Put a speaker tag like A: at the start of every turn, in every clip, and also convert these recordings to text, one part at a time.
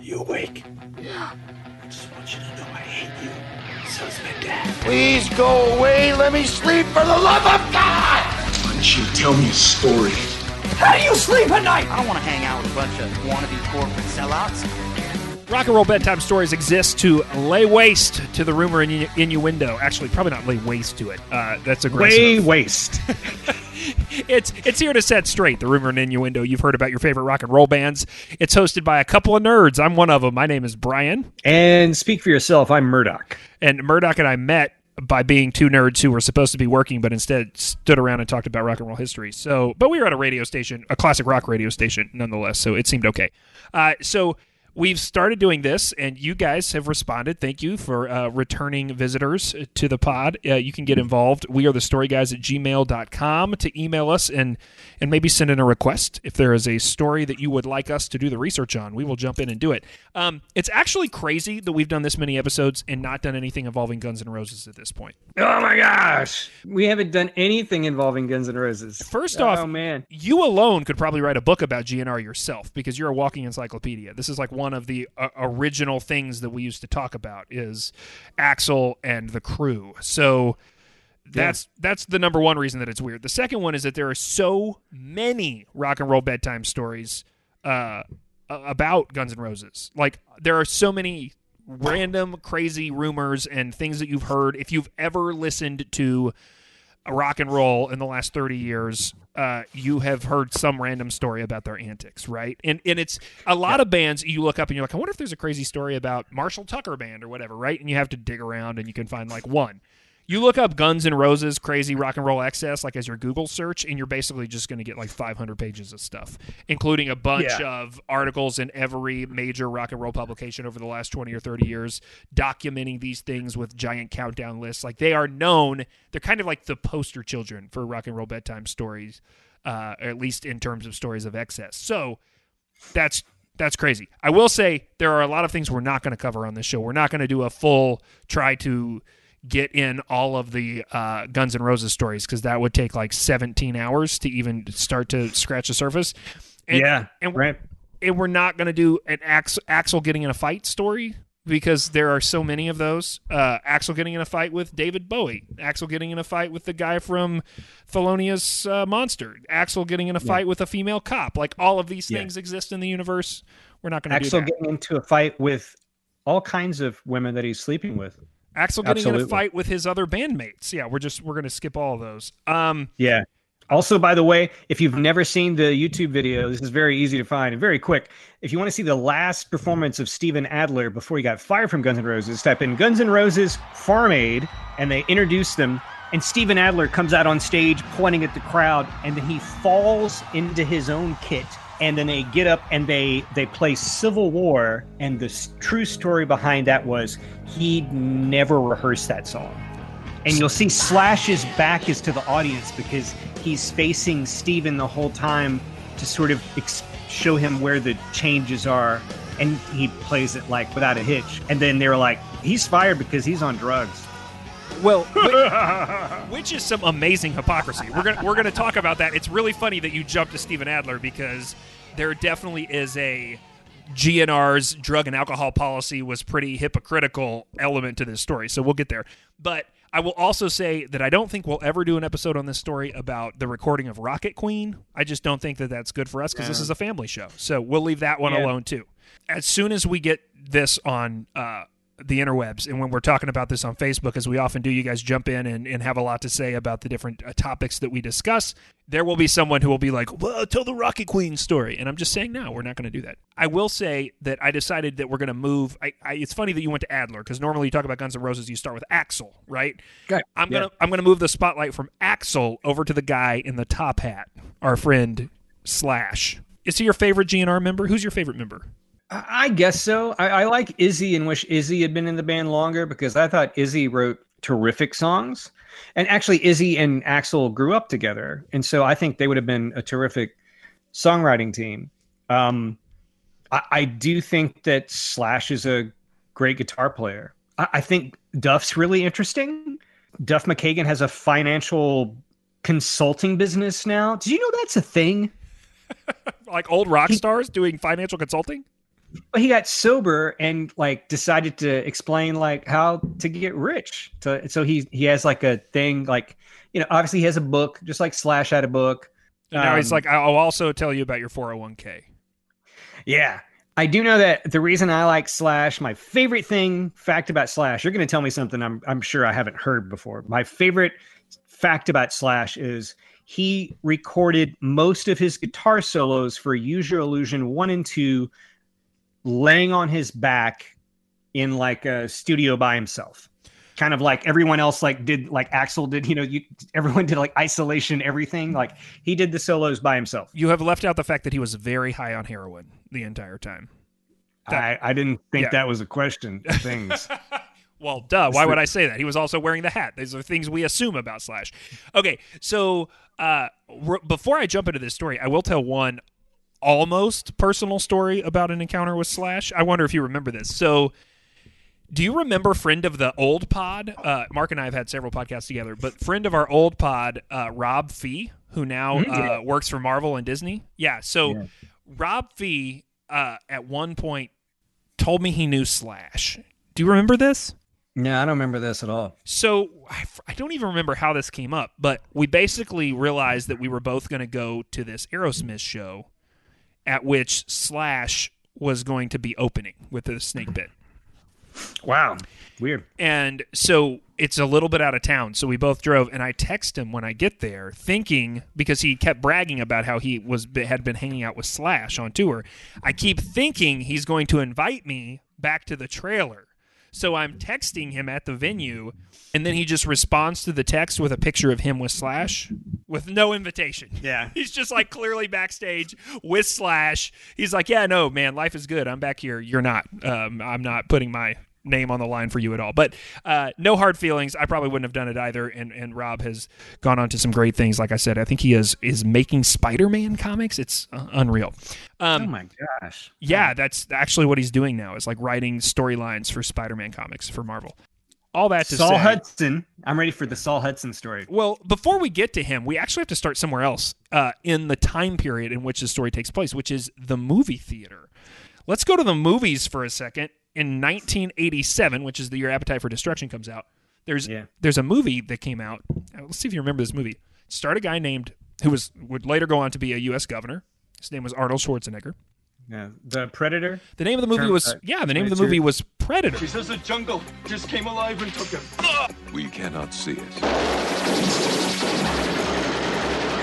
A: You awake? Yeah. I just want you to know I hate you. So's my dad.
B: Please go away. Let me sleep for the love of God.
A: Why don't you tell me a story?
B: How do you sleep at night?
C: I don't want to hang out with a bunch of wannabe corporate sellouts.
D: Rock and roll bedtime stories exist to lay waste to the rumor innu- innuendo. Actually, probably not lay waste to it. Uh, that's aggressive.
E: Way waste.
D: it's it's here to set straight the rumor and innuendo you've heard about your favorite rock and roll bands. It's hosted by a couple of nerds. I'm one of them. My name is Brian,
E: and speak for yourself. I'm Murdoch.
D: and Murdoch and I met by being two nerds who were supposed to be working, but instead stood around and talked about rock and roll history. So, but we were at a radio station, a classic rock radio station, nonetheless. So it seemed okay. Uh, so we've started doing this, and you guys have responded. Thank you for uh, returning visitors to the pod. Uh, you can get involved. We are the story guys at gmail.com to email us and and maybe send in a request if there is a story that you would like us to do the research on. We will jump in and do it. Um, it's actually crazy that we've done this many episodes and not done anything involving Guns N' Roses at this point.
E: Oh my gosh. We haven't done anything involving Guns N' Roses.
D: First
E: oh,
D: off,
E: man.
D: you alone could probably write a book about GNR yourself because you're a walking encyclopedia. This is like one of the uh, original things that we used to talk about is Axl and the crew. So that's that's the number one reason that it's weird. The second one is that there are so many rock and roll bedtime stories uh, about Guns N' Roses. Like there are so many random crazy rumors and things that you've heard. If you've ever listened to rock and roll in the last 30 years uh, you have heard some random story about their antics right? And and it's a lot of bands you look up and you're like i wonder if there's a crazy story about marshall tucker band or whatever right? And you have to dig around and you can find like one you look up guns N' roses crazy rock and roll excess like as your google search and you're basically just going to get like 500 pages of stuff including a bunch
E: Yeah.
D: of articles in every major rock and roll publication over the last 20 or 30 years documenting these things with giant countdown lists. Like they are known they're kind of like the poster children for rock and roll bedtime stories uh, or at least in terms of stories of excess. So that's that's crazy. I will say there are a lot of things we're not going to cover on this show. We're not going to do a full try to get in all of the uh, guns N' roses stories because that would take like 17 hours to even start to scratch the surface and,
E: yeah.
D: and
E: right.
D: and we're not going to do an Ax- Axl getting in a fight story because there are so many of those. Uh, Axl getting in a fight with David Bowie. Axl getting in a fight with the guy from Thelonious uh, Monster. Axl getting in a fight with a female cop. Like all of these
E: Yeah.
D: things exist in the universe. We're not going to do Axl
E: getting into a fight with all kinds of women that he's sleeping with.
D: Axl getting in a fight with his other bandmates. Yeah, we're just we're going to skip all of those. Um,
E: Yeah. Also, by the way, if you've never seen the YouTube video, this is very easy to find and very quick. If you want to see the last performance of Steven Adler before he got fired from Guns N' Roses, type in Guns N' Roses Farm Aid, and they introduce them. And Steven Adler comes out on stage pointing at the crowd, and then he falls into his own kit. And then they get up and they they play Civil War. And the true story behind that was he'd never rehearsed that song and you'll see Slash's back is to the audience because he's facing Steven the whole time to sort of ex- show him where the changes are, and he plays it like without a hitch. And then they were like, "He's fired because he's on drugs."
D: Well, whi- which is some amazing hypocrisy. We're gonna we're gonna talk about that. It's really funny that you jumped to Steven Adler because there definitely is a GNR's drug and alcohol policy was pretty hypocritical element to this story. So we'll get there. But I will also say that I don't think we'll ever do an episode on this story about the recording of Rocket Queen. I just don't think that that's good for us because this is a family show. So we'll leave that one
E: Yeah.
D: alone too. As soon as we get this on uh, the interwebs and when we're talking about this on Facebook, as we often do, you guys jump in and, and have a lot to say about the different uh, topics that we discuss. There will be someone who will be like, well, tell the Rocket Queen story. And I'm just saying, no, we're not going to do that. I will say that I decided that we're going to move. I, I, it's funny that you went to Adler because normally you talk about Guns N' Roses, you start with Axl, right?
E: Okay.
D: I'm
E: Yeah.
D: gonna I'm gonna move the spotlight from Axl over to the guy in the top hat, our friend Slash. Is he your favorite GNR member? Who's your favorite member?
E: I guess so. I, I like Izzy and wish Izzy had been in the band longer because I thought Izzy wrote terrific songs. And actually, Izzy and Axl grew up together. And so I think they would have been a terrific songwriting team. Um, I, I do think that Slash is a great guitar player. I, I think Duff's really interesting. Duff McKagan has a financial consulting business now. Did you know that's a thing?
D: Like old rock stars doing financial consulting?
E: But he got sober and like decided to explain like how to get rich. So so he he has like a thing like you know obviously he has a book just like Slash had a book.
D: And now he's
E: Um,
D: like, I'll also tell you about your 401k.
E: Yeah. I do know that the reason I like Slash, my favorite thing, fact about Slash, you're going to tell me something I'm, I'm sure I haven't heard before. My favorite fact about Slash is he recorded most of his guitar solos for Your Illusion 1 and 2 laying on his back in like a studio by himself. Kind of like everyone else like did like Axl did, you know, you everyone did like isolation everything. Like he did the solos by himself.
D: You have left out the fact that he was very high on heroin the entire time.
E: I, I didn't think
D: Yeah.
E: that was a question. of Things.
D: Well, duh. Why would I say that? He was also wearing the hat. These are things we assume about Slash. Okay, so uh, r- before I jump into this story, I will tell one almost personal story about an encounter with Slash. I wonder if you remember this. So, do you remember friend of the old pod? Uh, Mark and I have had several podcasts together, but friend of our old pod, uh, Rob Fee, who now uh, works for Marvel and Disney. Yeah. So, Rob Fee uh, at one point told me he knew Slash. Do you remember this?
E: No, I don't remember this at all.
D: So I f- I don't even remember how this came up, but we basically realized that we were both going to go to this Aerosmith show, at which Slash was going to be opening with the Snakepit,
E: Wow, weird.
D: and so it's a little bit out of town. So we both drove, and I text him when I get there, thinking because he kept bragging about how he was had been hanging out with Slash on tour. I keep thinking he's going to invite me back to the trailer. So I'm texting him at the venue, and then he just responds to the text with a picture of him with Slash with no invitation.
E: Yeah.
D: He's just like clearly backstage with Slash. He's like, Yeah, no, man, life is good. I'm back here. You're not. Um, I'm not putting my name on the line for you at all. But uh, no hard feelings. I probably wouldn't have done it either. And and Rob has gone on to some great things. Like I said, I think he is is making Spider-Man comics. It's uh, unreal. Um,
E: oh my gosh.
D: yeah, that's actually what he's doing now. Is like writing storylines for Spider-Man comics for Marvel. All that to
E: Saul
D: say,
E: Hudson. I'm ready for the Saul Hudson story.
D: well, before we get to him, we actually have to start somewhere else uh, in the time period in which the story takes place, which is the movie theater. Let's go to the movies for a second. In 1987, which is the year Appetite for Destruction comes out, there's
E: Yeah.
D: there's a movie that came out. Let's see if you remember this movie. It starred a guy named who was would later go on to be a U.S. governor. His name was Arnold Schwarzenegger.
E: Yeah. The Predator.
D: The name of the movie
E: Term-
D: was
E: uh,
D: yeah. The name of the movie was Predator.
F: He says the jungle just came alive and took him.
G: We cannot see it.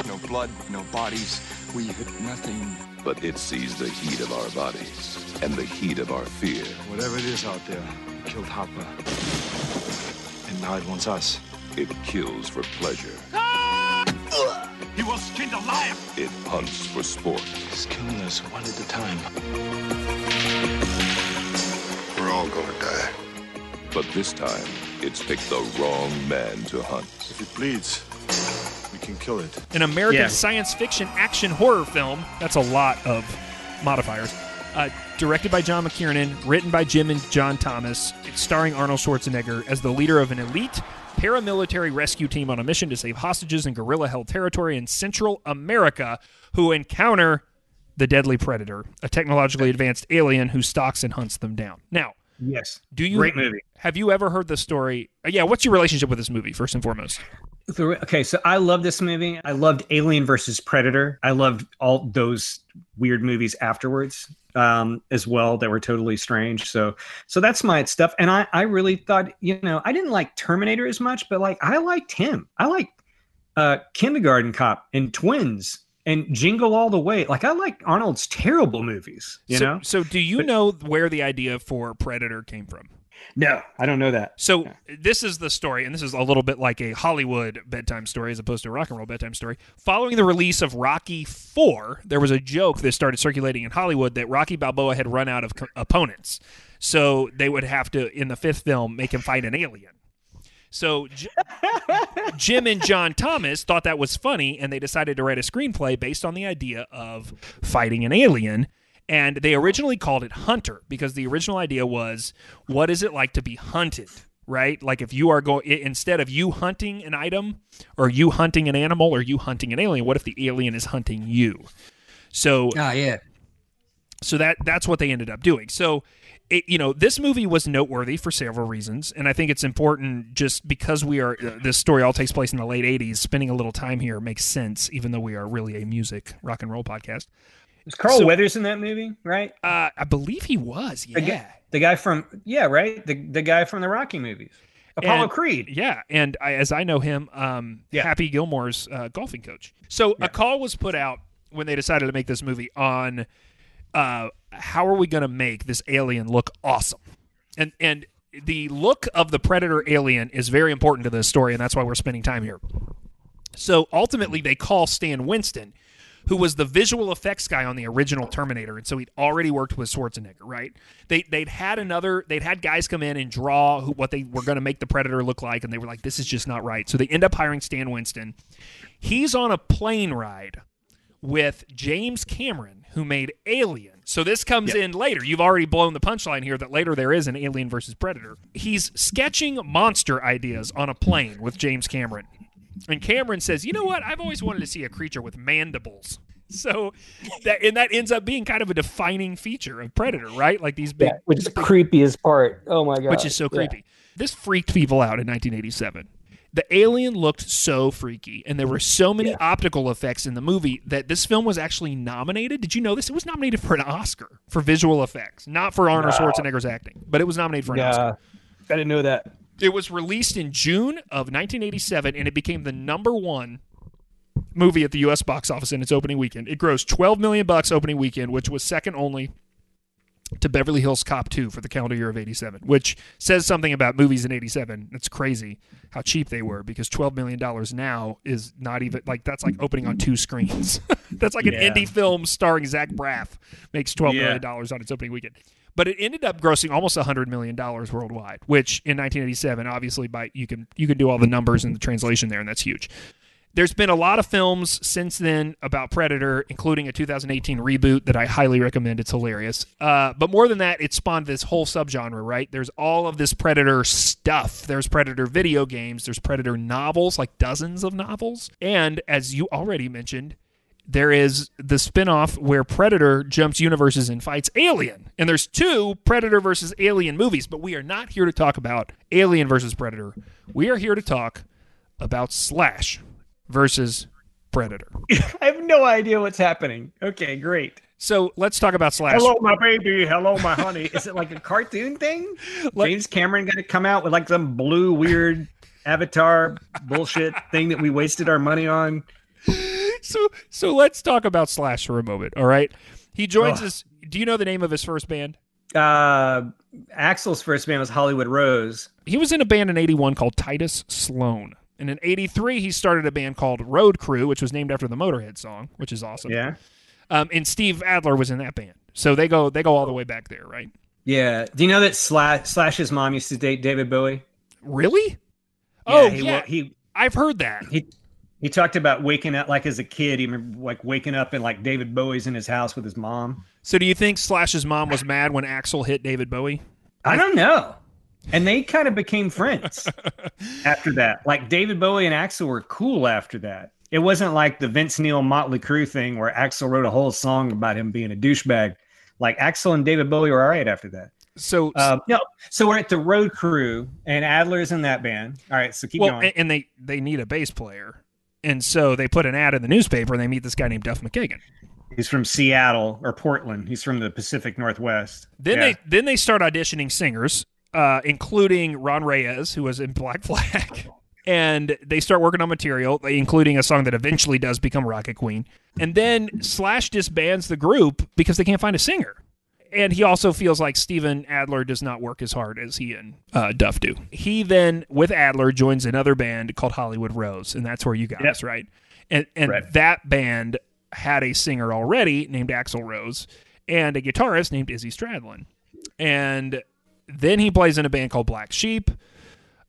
F: No blood, no bodies. We hit nothing.
G: But it sees the heat of our bodies and the heat of our fear.
F: Whatever it is out there, it killed Hopper. And now it wants us.
G: It kills for pleasure.
F: He was skinned alive!
G: It hunts for sport.
F: He's killing us one at a time.
H: We're all gonna die.
G: But this time, it's picked the wrong man to hunt.
F: If it bleeds, we can kill it.
D: an American
E: Yeah.
D: science fiction action horror film. That's a lot of modifiers. Uh, directed by John McTiernan, written by Jim and John Thomas, it's starring Arnold Schwarzenegger as the leader of an elite paramilitary rescue team on a mission to save hostages in guerrilla held territory in Central America who encounter the deadly predator, a technologically advanced alien who stalks and hunts them down. Now,
E: Yes.
D: do you
E: Great movie.
D: have you ever heard the story? uh, yeah, what's your relationship with this movie first and foremost?
E: Okay, so I love this movie. I loved Alien versus Predator. I loved all those weird movies afterwards um, as well that were totally strange. So, so that's my stuff. And I, I really thought, you know, I didn't like Terminator as much, but like I liked him. I like uh, Kindergarten Cop and Twins and Jingle All the Way. Like I like Arnold's terrible movies. You
D: so,
E: know?
D: so do you know where the idea for Predator came from?
E: No, I don't know that.
D: So this is the story, and this is a little bit like a Hollywood bedtime story as opposed to a rock and roll bedtime story. Following the release of Rocky Four, there was a joke that started circulating in Hollywood that Rocky Balboa had run out of co- opponents, so they would have to, in the fifth film, make him fight an alien. So J- Jim and John Thomas thought that was funny, and they decided to write a screenplay based on the idea of fighting an alien. And they originally called it Hunter because the original idea was, what is it like to be hunted? Right? Like if you are going instead of you hunting an item, or you hunting an animal, or you hunting an alien, what if the alien is hunting you? So
E: Ah, yeah.
D: So that that's what they ended up doing. So it, you know, this movie was noteworthy for several reasons, and I think it's important just because we are uh, this story all takes place in the late '80s. Spending a little time here makes sense, even though we are really a music rock and roll podcast.
E: Was Carl
D: So-
E: Weathers in that movie, right?
D: Uh, I believe he was.
E: The,
D: Yeah.
E: guy, the guy from yeah, right. The the guy from the Rocky movies, Apollo
D: And-
E: Creed.
D: Yeah, and I, as I know him, um,
E: Yeah.
D: Happy Gilmore's uh, golfing coach. So a call was put out when they decided to make this movie on uh, how are we going to make this alien look awesome, and and the look of the predator alien is very important to this story, and that's why we're spending time here. So ultimately, they call Stan Winston, who was the visual effects guy on the original Terminator, and so he'd already worked with Schwarzenegger. Right? They they'd had another they'd had guys come in and draw who, what they were going to make the Predator look like, and they were like, "This is just not right." So they end up hiring Stan Winston. He's on a plane ride with James Cameron, who made Alien. So this comes in later. You've already blown the punchline here that later there is an Alien versus Predator. He's sketching monster ideas on a plane with James Cameron. And Cameron says, "You know what? I've always wanted to see a creature with mandibles." So that and that ends up being kind of a defining feature of Predator, right? Like these big
I: Yeah, which is the creepiest part. Oh my god.
D: which is so
I: Yeah.
D: creepy. This freaked people out in 1987. The alien looked so freaky, and there were so many optical effects in the movie that this film was actually nominated. Did you know this? It was nominated for an Oscar for visual effects, not for Arnold Schwarzenegger's acting, but it was nominated for an Oscar.
I: I didn't know that.
D: It was released in June of 1987, and it became the number one movie at the U.S. box office in its opening weekend. It grossed 12 million bucks opening weekend, which was second only to Beverly Hills Cop 2 for the calendar year of 87, which says something about movies in 87. It's crazy how cheap they were because 12 million dollars now is not even like that's like opening on two screens. that's like an
E: Yeah.
D: indie film starring Zach Braff makes 12 million
E: Yeah.
D: dollars on its opening weekend. But it ended up grossing almost 100 million dollars worldwide, which in 1987 obviously by you can you can do all the numbers and the translation there and that's huge. There's been a lot of films since then about Predator, including a 2018 reboot that I highly recommend. It's hilarious. Uh, but more than that, it spawned this whole subgenre, right? There's all of this Predator stuff. There's Predator video games. There's Predator novels, like dozens of novels. And as you already mentioned, there is the spin-off where Predator jumps universes and fights Alien. And there's two Predator versus Alien movies, but we are not here to talk about Alien versus Predator. We are here to talk about Slash versus Predator.
E: I have no idea what's happening. Okay, great.
D: So let's talk about Slash.
E: Hello, my baby. Hello, my honey. Is it like a cartoon thing?
D: Let-
E: James Cameron going to come out with like some blue weird avatar bullshit thing that we wasted our money on?
D: So so let's talk about Slash for a moment, all right? He joins
E: Ugh.
D: us. Do you know the name of his first band?
E: Uh, Axl's first band was Hollywood Rose.
D: He was in a band in 81 called Tidus Sloan. And in 83, he started a band called Road Crew, which was named after the Motorhead song, which is awesome.
E: Yeah.
D: Um, and Steve Adler was in that band. So they go they go all the way back there, right?
E: Yeah. Do you know that Slash, Slash's mom used to date David Bowie?
D: Really? oh,
E: he,
D: yeah.
E: he
D: I've heard that.
E: he he talked about waking up like as a kid. He remember like waking up and like David Bowie's in his house with his mom.
D: So do you think Slash's mom was mad when Axl hit David Bowie?
E: I don't know. And they kind of became friends after that. Like David Bowie and Axl were cool after that. It wasn't like the Vince Neil Motley Crue thing where Axl wrote a whole song about him being a douchebag. Like Axel and David Bowie were all right after that.
D: So
E: Um, no, so we're at the Road Crew, and Adler's in that band. All right, so keep
D: well,
E: going.
D: and, and they they need a bass player. And so they put an ad in the newspaper and they meet this guy named Duff McKagan.
E: He's from Seattle or Portland. He's from the Pacific Northwest.
D: Then
E: Yeah.
D: they then they start auditioning singers, uh, including Ron Reyes, who was in Black Flag. And they start working on material, including a song that eventually does become Rocket Queen. And then Slash disbands the group because they can't find a singer. And he also feels like Steven Adler does not work as hard as he and uh, Duff do. He then, with Adler, joins another band called Hollywood Rose, and that's where you guys,
E: Yep.
D: right? And and
E: Right.
D: that band had a singer already named Axl Rose and a guitarist named Izzy Stradlin. And then he plays in a band called Black Sheep.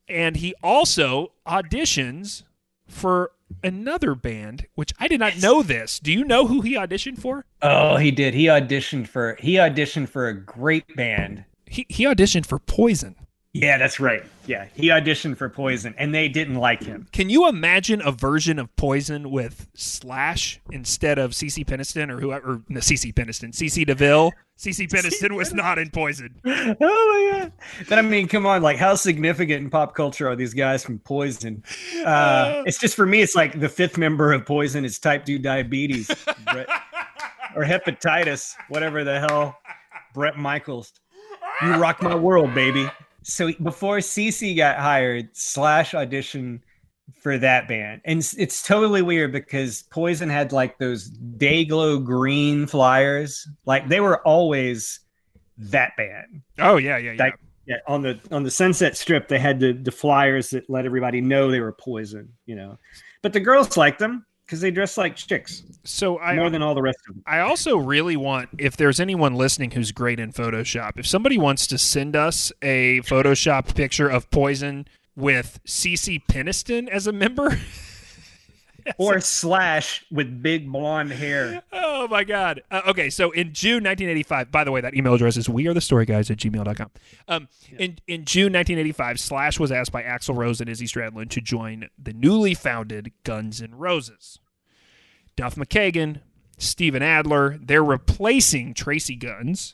D: And he also auditions for another band, which I did not know this. Do you know who he auditioned for?
E: oh, he did. He auditioned for he auditioned for a great band.
D: He he auditioned for Poison.
E: Yeah, that's right. Yeah, he auditioned for Poison, and they didn't like him.
D: Can you imagine a version of Poison with Slash instead of CC Peniston or whoever? Or, no, CC Peniston, CC DeVille. CC Peniston was not in Poison.
E: oh my god! But I mean, come on, like how significant in pop culture are these guys from Poison? Uh, it's just for me, it's like the fifth member of Poison is type two diabetes, Bret, or hepatitis, whatever the hell. Bret Michaels, you rock my world, baby. So before CC got hired, Slash auditioned for that band, and it's, it's totally weird because Poison had like those day glow green flyers, like they were always that band.
D: Oh yeah, yeah, yeah.
E: Like, yeah, on the on the Sunset Strip, they had the the flyers that let everybody know they were Poison, you know. But the girls liked them because they dress like chicks.
D: So I
E: more than all the rest of them.
D: I also really want if there's anyone listening who's great in Photoshop, if somebody wants to send us a Photoshop picture of Poison with CC Peniston as a member.
E: or slash with big blonde hair.
D: Oh my god. Uh, okay, so in June 1985, by the way, that email address is we are the story guys at gmail.com. Um, yeah. in, in June 1985, Slash was asked by Axl Rose and Izzy Stradlin to join the newly founded Guns N' Roses. Duff McKagan, Steven Adler, they're replacing Tracii Guns.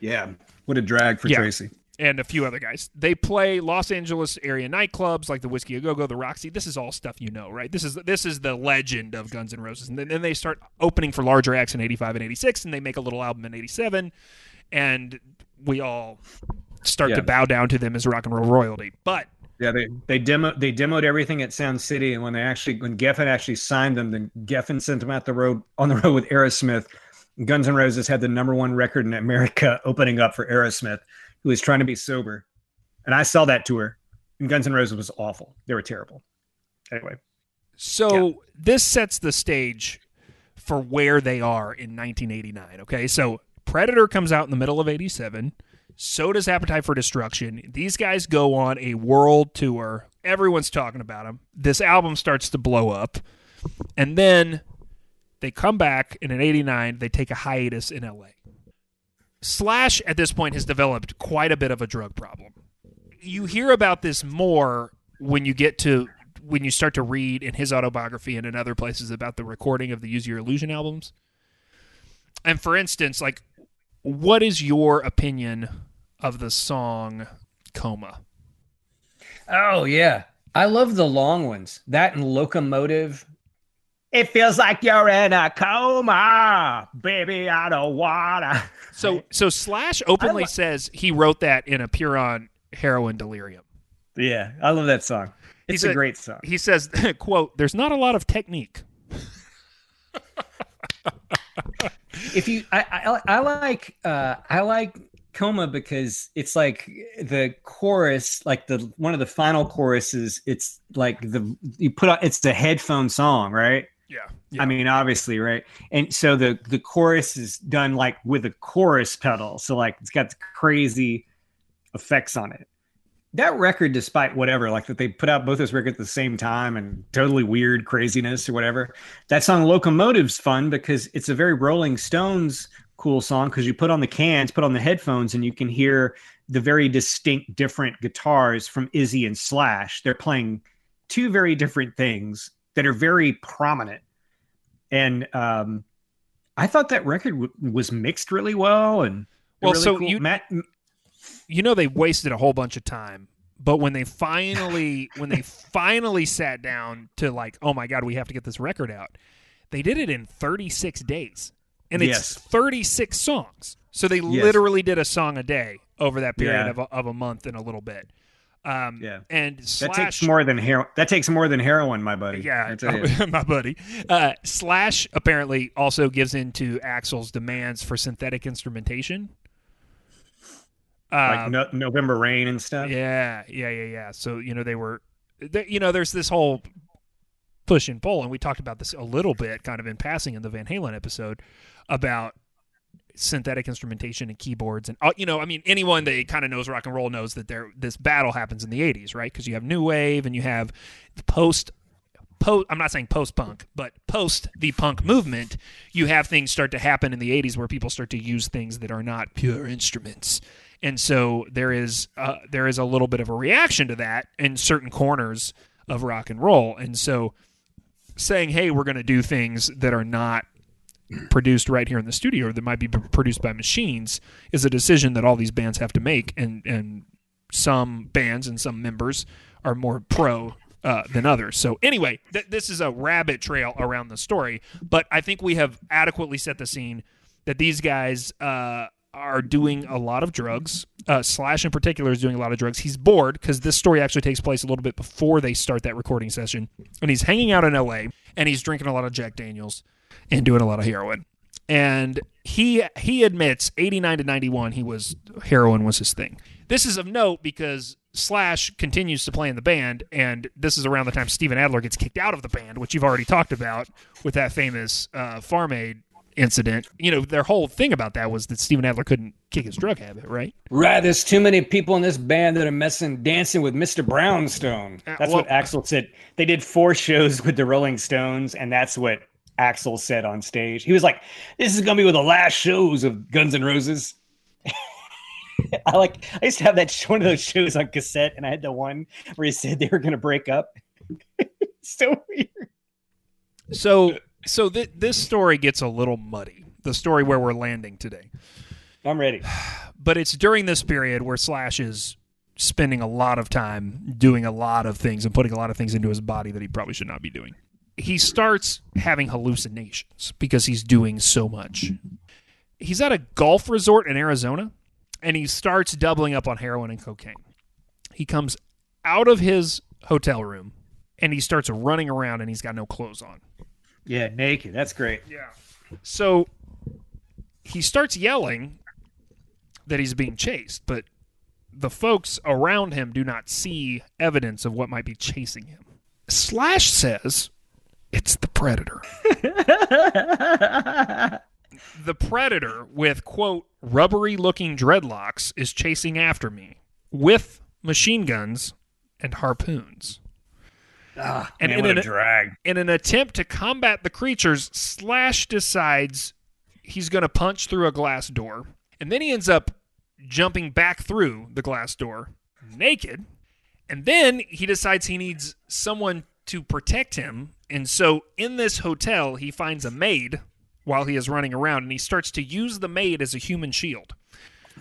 E: Yeah. What a drag for
D: Yeah.
E: Tracii.
D: And a few other guys. They play Los Angeles area nightclubs like the Whisky A Go Go, the Roxy. This is all stuff you know, right? This is this is the legend of Guns N' Roses. And then, then they start opening for larger acts in '85 and '86, and they make a little album in '87, and we all start
E: Yeah.
D: to bow down to them as rock and roll royalty. But
E: Yeah, they they demo they demoed everything at Sound City, and when they actually when Geffen actually signed them, then Geffen sent them out the road on the road with Aerosmith. Guns N' Roses had the number one record in America, opening up for Aerosmith, who was trying to be sober. And I saw that tour, and Guns N' Roses was awful. They were terrible. Anyway,
D: So this sets the stage for where they are in 1989. Okay, so Predator comes out in the middle of 87. So does Appetite for Destruction. These guys go on a world tour. Everyone's talking about them. This album starts to blow up. And then they come back, and in 89, they take a hiatus in LA. Slash, at this point, has developed quite a bit of a drug problem. You hear about this more when you get to when you start to read in his autobiography and in other places about the recording of the Use Your Illusion albums. And for instance, like, what is your opinion of the song Coma?
E: Oh yeah, I love the long ones. That and Locomotive. It feels like you're in a coma, baby. I don't wanna.
D: So, so Slash openly says he wrote that in a pure on heroin delirium.
E: Yeah, I love that song. It's
D: said-
E: a great song.
D: He says, "quote There's not a lot of technique."
E: if you I, I I like uh I like Coma because it's like the chorus, like the one of the final choruses, it's like the you put on it's the headphone song, right?
D: Yeah,
E: I mean, obviously, right? And so the the chorus is done like with a chorus pedal. So like it's got crazy effects on it. That record, despite whatever, like that they put out both those records at the same time and totally weird craziness or whatever. That song Locomotive's fun because it's a very Rolling Stones cool song because you put on the cans, put on the headphones, and you can hear the very distinct different guitars from Izzy and Slash. They're playing two very different things that are very prominent. And um, I thought that record w- was mixed really well and
D: Well,
E: really
D: so
E: cool.
D: you-
E: Matt
D: you know they wasted a whole bunch of time but when they finally when they finally sat down to like oh my god we have to get this record out they did it in 36 days and it's
E: Yes.
D: 36 songs so they literally did a song a day over that period
E: Yeah.
D: of, a, of a month and a little bit um
E: Yeah.
D: and
E: that takes more than. That takes more than heroin, my buddy.
D: yeah,
E: I tell you.
D: my buddy. Uh, Slash apparently also gives in to Axl's demands for synthetic instrumentation.
E: like
D: Um,
E: no, November Rain and stuff.
D: Yeah, yeah, yeah, yeah. So you know they were, they, you know, there's this whole push and pull, and we talked about this a little bit, kind of in passing in the Van Halen episode about synthetic instrumentation and keyboards, and uh, you know, I mean, anyone that kind of knows rock and roll knows that there this battle happens in the '80s, right? Because you have new wave and you have post post. I'm not saying post punk, but post the punk movement, you have things start to happen in the '80s where people start to use things that are not pure instruments, and so there is uh, there is a little bit of a reaction to that in certain corners of rock and roll, and so saying, "Hey, we're going to do things that are not." Produced right here in the studio or that might be produced by machines is a decision that all these bands have to make and and some bands and some members are more pro uh, than others. So anyway, th- this is a rabbit trail around the story, but I think we have adequately set the scene that these guys uh, are doing a lot of drugs. Uh, Slash in particular is doing a lot of drugs. He's bored because this story actually takes place a little bit before they start that recording session, and he's hanging out in L.A. and he's drinking a lot of Jack Daniels and doing a lot of heroin. And he he admits 89 to 91 he was heroin was his thing. This is of note because Slash continues to play in the band, and this is around the time Steven Adler gets kicked out of the band, which you've already talked about with that famous uh, Farm Aid incident. You know, their whole thing about that was that Steven Adler couldn't kick his drug habit, right?
E: Right. There's too many people in this band that are messing, dancing with Mr. Brownstone. That's
D: well-
E: what Axl said. They did four shows with the Rolling Stones, and that's what Axl said on stage. He was like, "This is gonna be one of the last shows of Guns N' Roses." I like. I used to have that one of those shows on cassette, and I had the one where he said they were gonna break up. so weird.
D: So so th- this story gets a little muddy. The story where we're landing today.
E: I'm ready.
D: but it's during this period where Slash is spending a lot of time doing a lot of things and putting a lot of things into his body that he probably should not be doing. He starts having hallucinations because he's doing so much. He's at a golf resort in Arizona and he starts doubling up on heroin and cocaine. He comes out of his hotel room and he starts running around and he's got no clothes on.
E: Yeah, naked. That's great.
D: Yeah. So he starts yelling that he's being chased, but the folks around him do not see evidence of what might be chasing him. Slash says it's the predator. the predator with quote rubbery looking dreadlocks is chasing after me with machine guns and harpoons.
E: Ah,
D: And
E: man,
D: in an-
E: drag.
D: In an attempt to combat the creatures, Slash decides he's going to punch through a glass door. And then he ends up jumping back through the glass door naked. And then he decides he needs someone to protect him. And so in this hotel, he finds a maid while he is running around and he starts to use the maid as a human shield.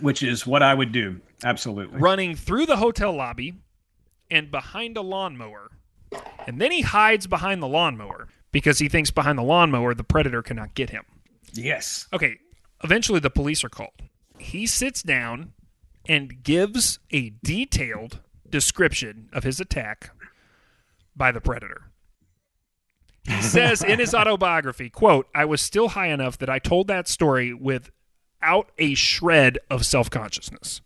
E: Which is what I would do. Absolutely.
D: running through the hotel lobby and behind a lawnmower. And then he hides behind the lawnmower because he thinks behind the lawnmower the predator cannot get him.
E: Yes.
D: Okay, eventually the police are called. He sits down and gives a detailed description of his attack by the predator. He says in his autobiography, quote, I was still high enough that I told that story without a shred of self-consciousness.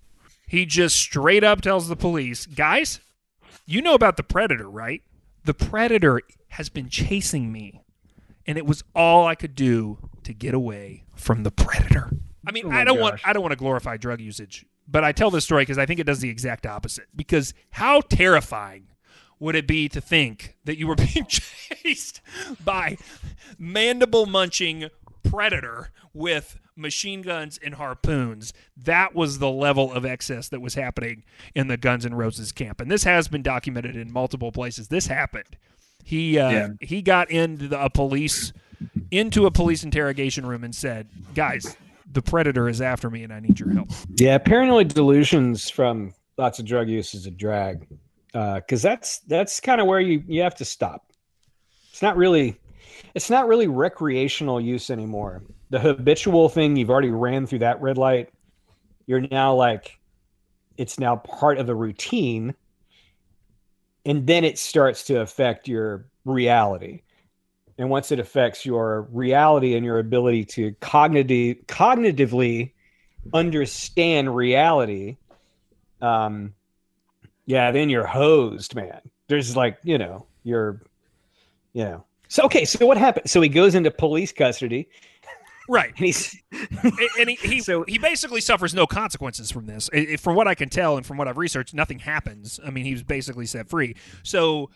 D: He just straight up tells the police, guys, you know about the predator, right? The predator has been chasing me, and it was all I could do to get away from the predator. I mean,
E: Oh
D: I don't want. I don't want to glorify drug usage, but I tell this story because I think it does the exact opposite. Because how terrifying would it be to think that you were being chased by mandible munching predator with machine guns and harpoons? That was the level of excess that was happening in the Guns N' Roses camp, and this has been documented in multiple places. This happened. He uh,
E: Yeah.
D: he got into the, a police into a police interrogation room and said, "Guys, the predator is after me, and I need your help."
I: Yeah, paranoid delusions from lots of drug use is a drag, because that's that's kind of where you you have to stop. It's not really, it's not really recreational use anymore. The habitual thing you've already ran through that red light. You're now like, it's now part of the routine, and then it starts to affect your reality. And once it affects your reality and your ability to cognitive cognitively understand reality, um, yeah, then you're hosed, man. There's like, you know, you're, you know. So okay, so what happened? So he goes into police custody,
D: Right.
I: and he's
D: and he he, he basically suffers no consequences from this. From what I can tell and from what I've researched, nothing happens. I mean, he was basically set free. So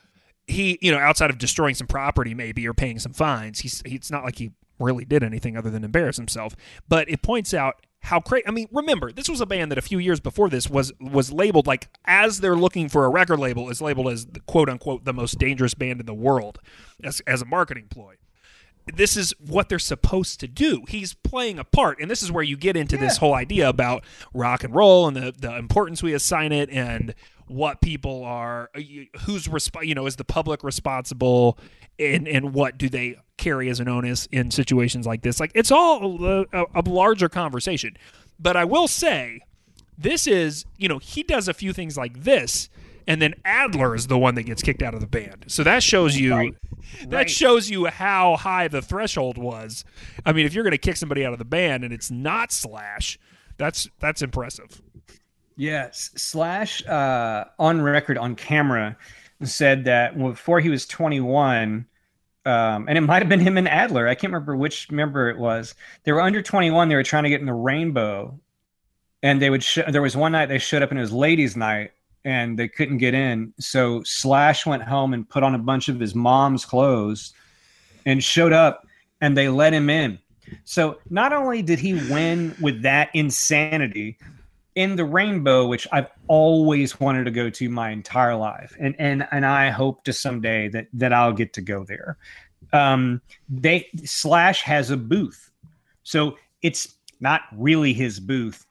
D: he, you know, outside of destroying some property maybe or paying some fines, he's it's not like he really did anything other than embarrass himself. But it points out how crazy. I mean, remember, this was a band that a few years before this was was labeled like as they're looking for a record label is labeled as the, quote unquote the most dangerous band in the world as as a marketing ploy. This is what they're supposed to do. He's playing a part, and this is where you get into this whole idea about rock and roll and the the importance we assign it and what people are uh, who's resp- you know is the public responsible and and what do they carry as an onus in situations like this. Like it's all a, a larger conversation. But i will say this is you know he does a few things like this and then adler is the one that gets kicked out of the band. So that shows you
E: Right.
D: that
E: Right.
D: shows you how high the threshold was. I mean if you're going to kick somebody out of the band and it's not slash that's that's impressive.
E: Yes, Slash uh, on record on camera said that before he was 21, um, and it might have been him and Adler. I can't remember which member it was. They were under 21. They were trying to get in the Rainbow, and they would. Sh- there was one night they showed up and it was ladies' night, and they couldn't get in. So Slash went home and put on a bunch of his mom's clothes, and showed up, and they let him in. So not only did he win with that insanity, in the rainbow, which I've always wanted to go to my entire life, and and and I hope to someday that that I'll get to go there. Um, they Slash has a booth, so it's not really his booth,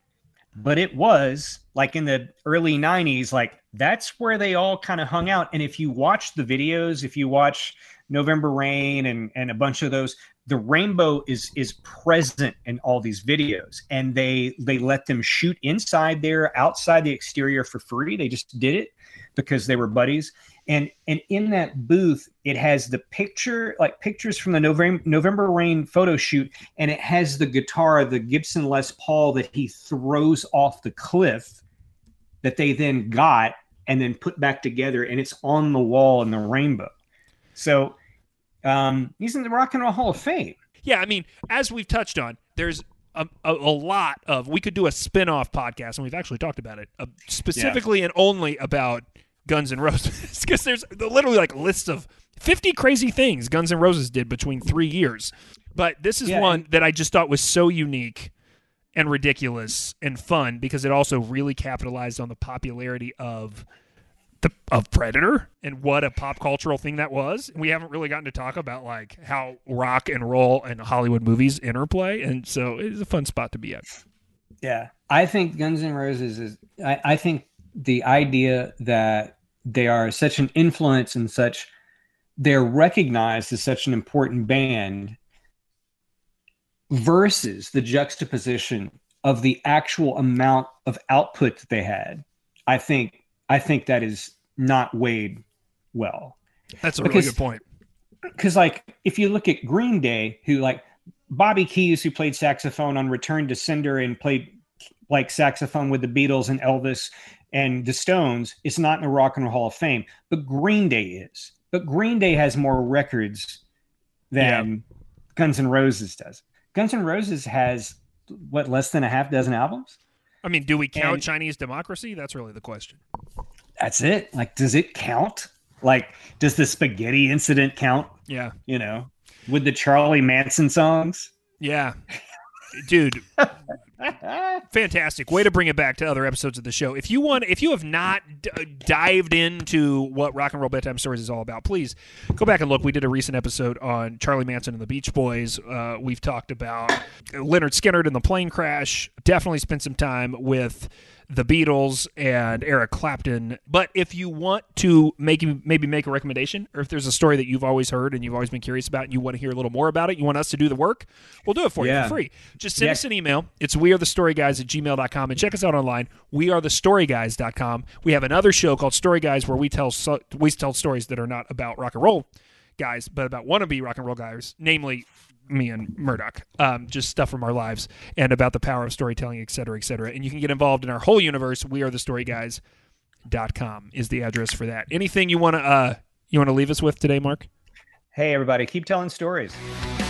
E: but it was like in the early '90s. Like that's where they all kind of hung out. And if you watch the videos, if you watch November Rain and and a bunch of those, the rainbow is is present in all these videos and they they let them shoot inside there outside the exterior for free. They just did it because they were buddies. And and in that booth it has the picture like pictures from the november november rain photo shoot and it has the guitar the gibson les paul that he throws off the cliff that they then got and then put back together and it's on the wall in the rainbow. So um, he's in the Rock and Roll Hall of Fame.
D: Yeah, I mean, as we've touched on, there's a, a, a lot of. We could do a spin off podcast, and we've actually talked about it, uh, specifically and only about Guns N' Roses, because there's literally like lists of 50 crazy things Guns N' Roses did between three years. But this is
E: Yeah,
D: one
E: and-
D: that I just thought was so unique and ridiculous and fun because it also really capitalized on the popularity of the of Predator and what a pop cultural thing that was. We haven't really gotten to talk about like how rock and roll and Hollywood movies interplay, and so it's a fun spot to be at.
E: Yeah, I think Guns N' Roses is. I, I think the idea that they are such an influence and such, they're recognized as such an important band, versus the juxtaposition of the actual amount of output that they had. I think I think that is not weighed well.
D: That's a
E: Because-
D: really good point.
E: because like if you look at Green Day, who like Bobby Keys, who played saxophone on Return to Cinder and played like saxophone with the Beatles and Elvis and the Stones, it's not in the Rock and Roll Hall of Fame, but Green Day is. But Green Day has more records than Guns N' Roses does. Guns N' Roses has what less than a half dozen albums.
D: I mean, do we count
E: And-
D: Chinese democracy? That's really the question.
E: That's it. Like, does it count? Like, does the spaghetti incident count?
D: Yeah,
E: You know, with the Charlie Manson songs.
D: yeah, dude. Fantastic way to bring it back to other episodes of the show. If you want, if you have not d- dived into what rock and roll bedtime stories is all about, please go back and look. We did a recent episode on Charlie Manson and the Beach Boys. Uh, we've talked about Lynyrd Skynyrd and the plane crash. Definitely spent some time with the Beatles and Eric Clapton. But if you want to make maybe make a recommendation, or if there's a story that you've always heard and you've always been curious about, and you want to hear a little more about it, you want us to do the work, we'll do it for you for free. Just send
E: Yeah.
D: us an email. It's wearethestoryguys at gmail.com and check us out online. Wearethestoryguys.com. We have another show called Story Guys where we tell so- we tell stories that are not about rock and roll guys, but about wannabe rock and roll guys, namely me and Murdoch. Um, just stuff from our lives and about the power of storytelling, et cetera, et cetera. And you can get involved in our whole universe. We are the story guys. Dot com is the address for that. Anything you want to uh, you want to leave us with today, Mark?
E: Hey, everybody, keep telling stories.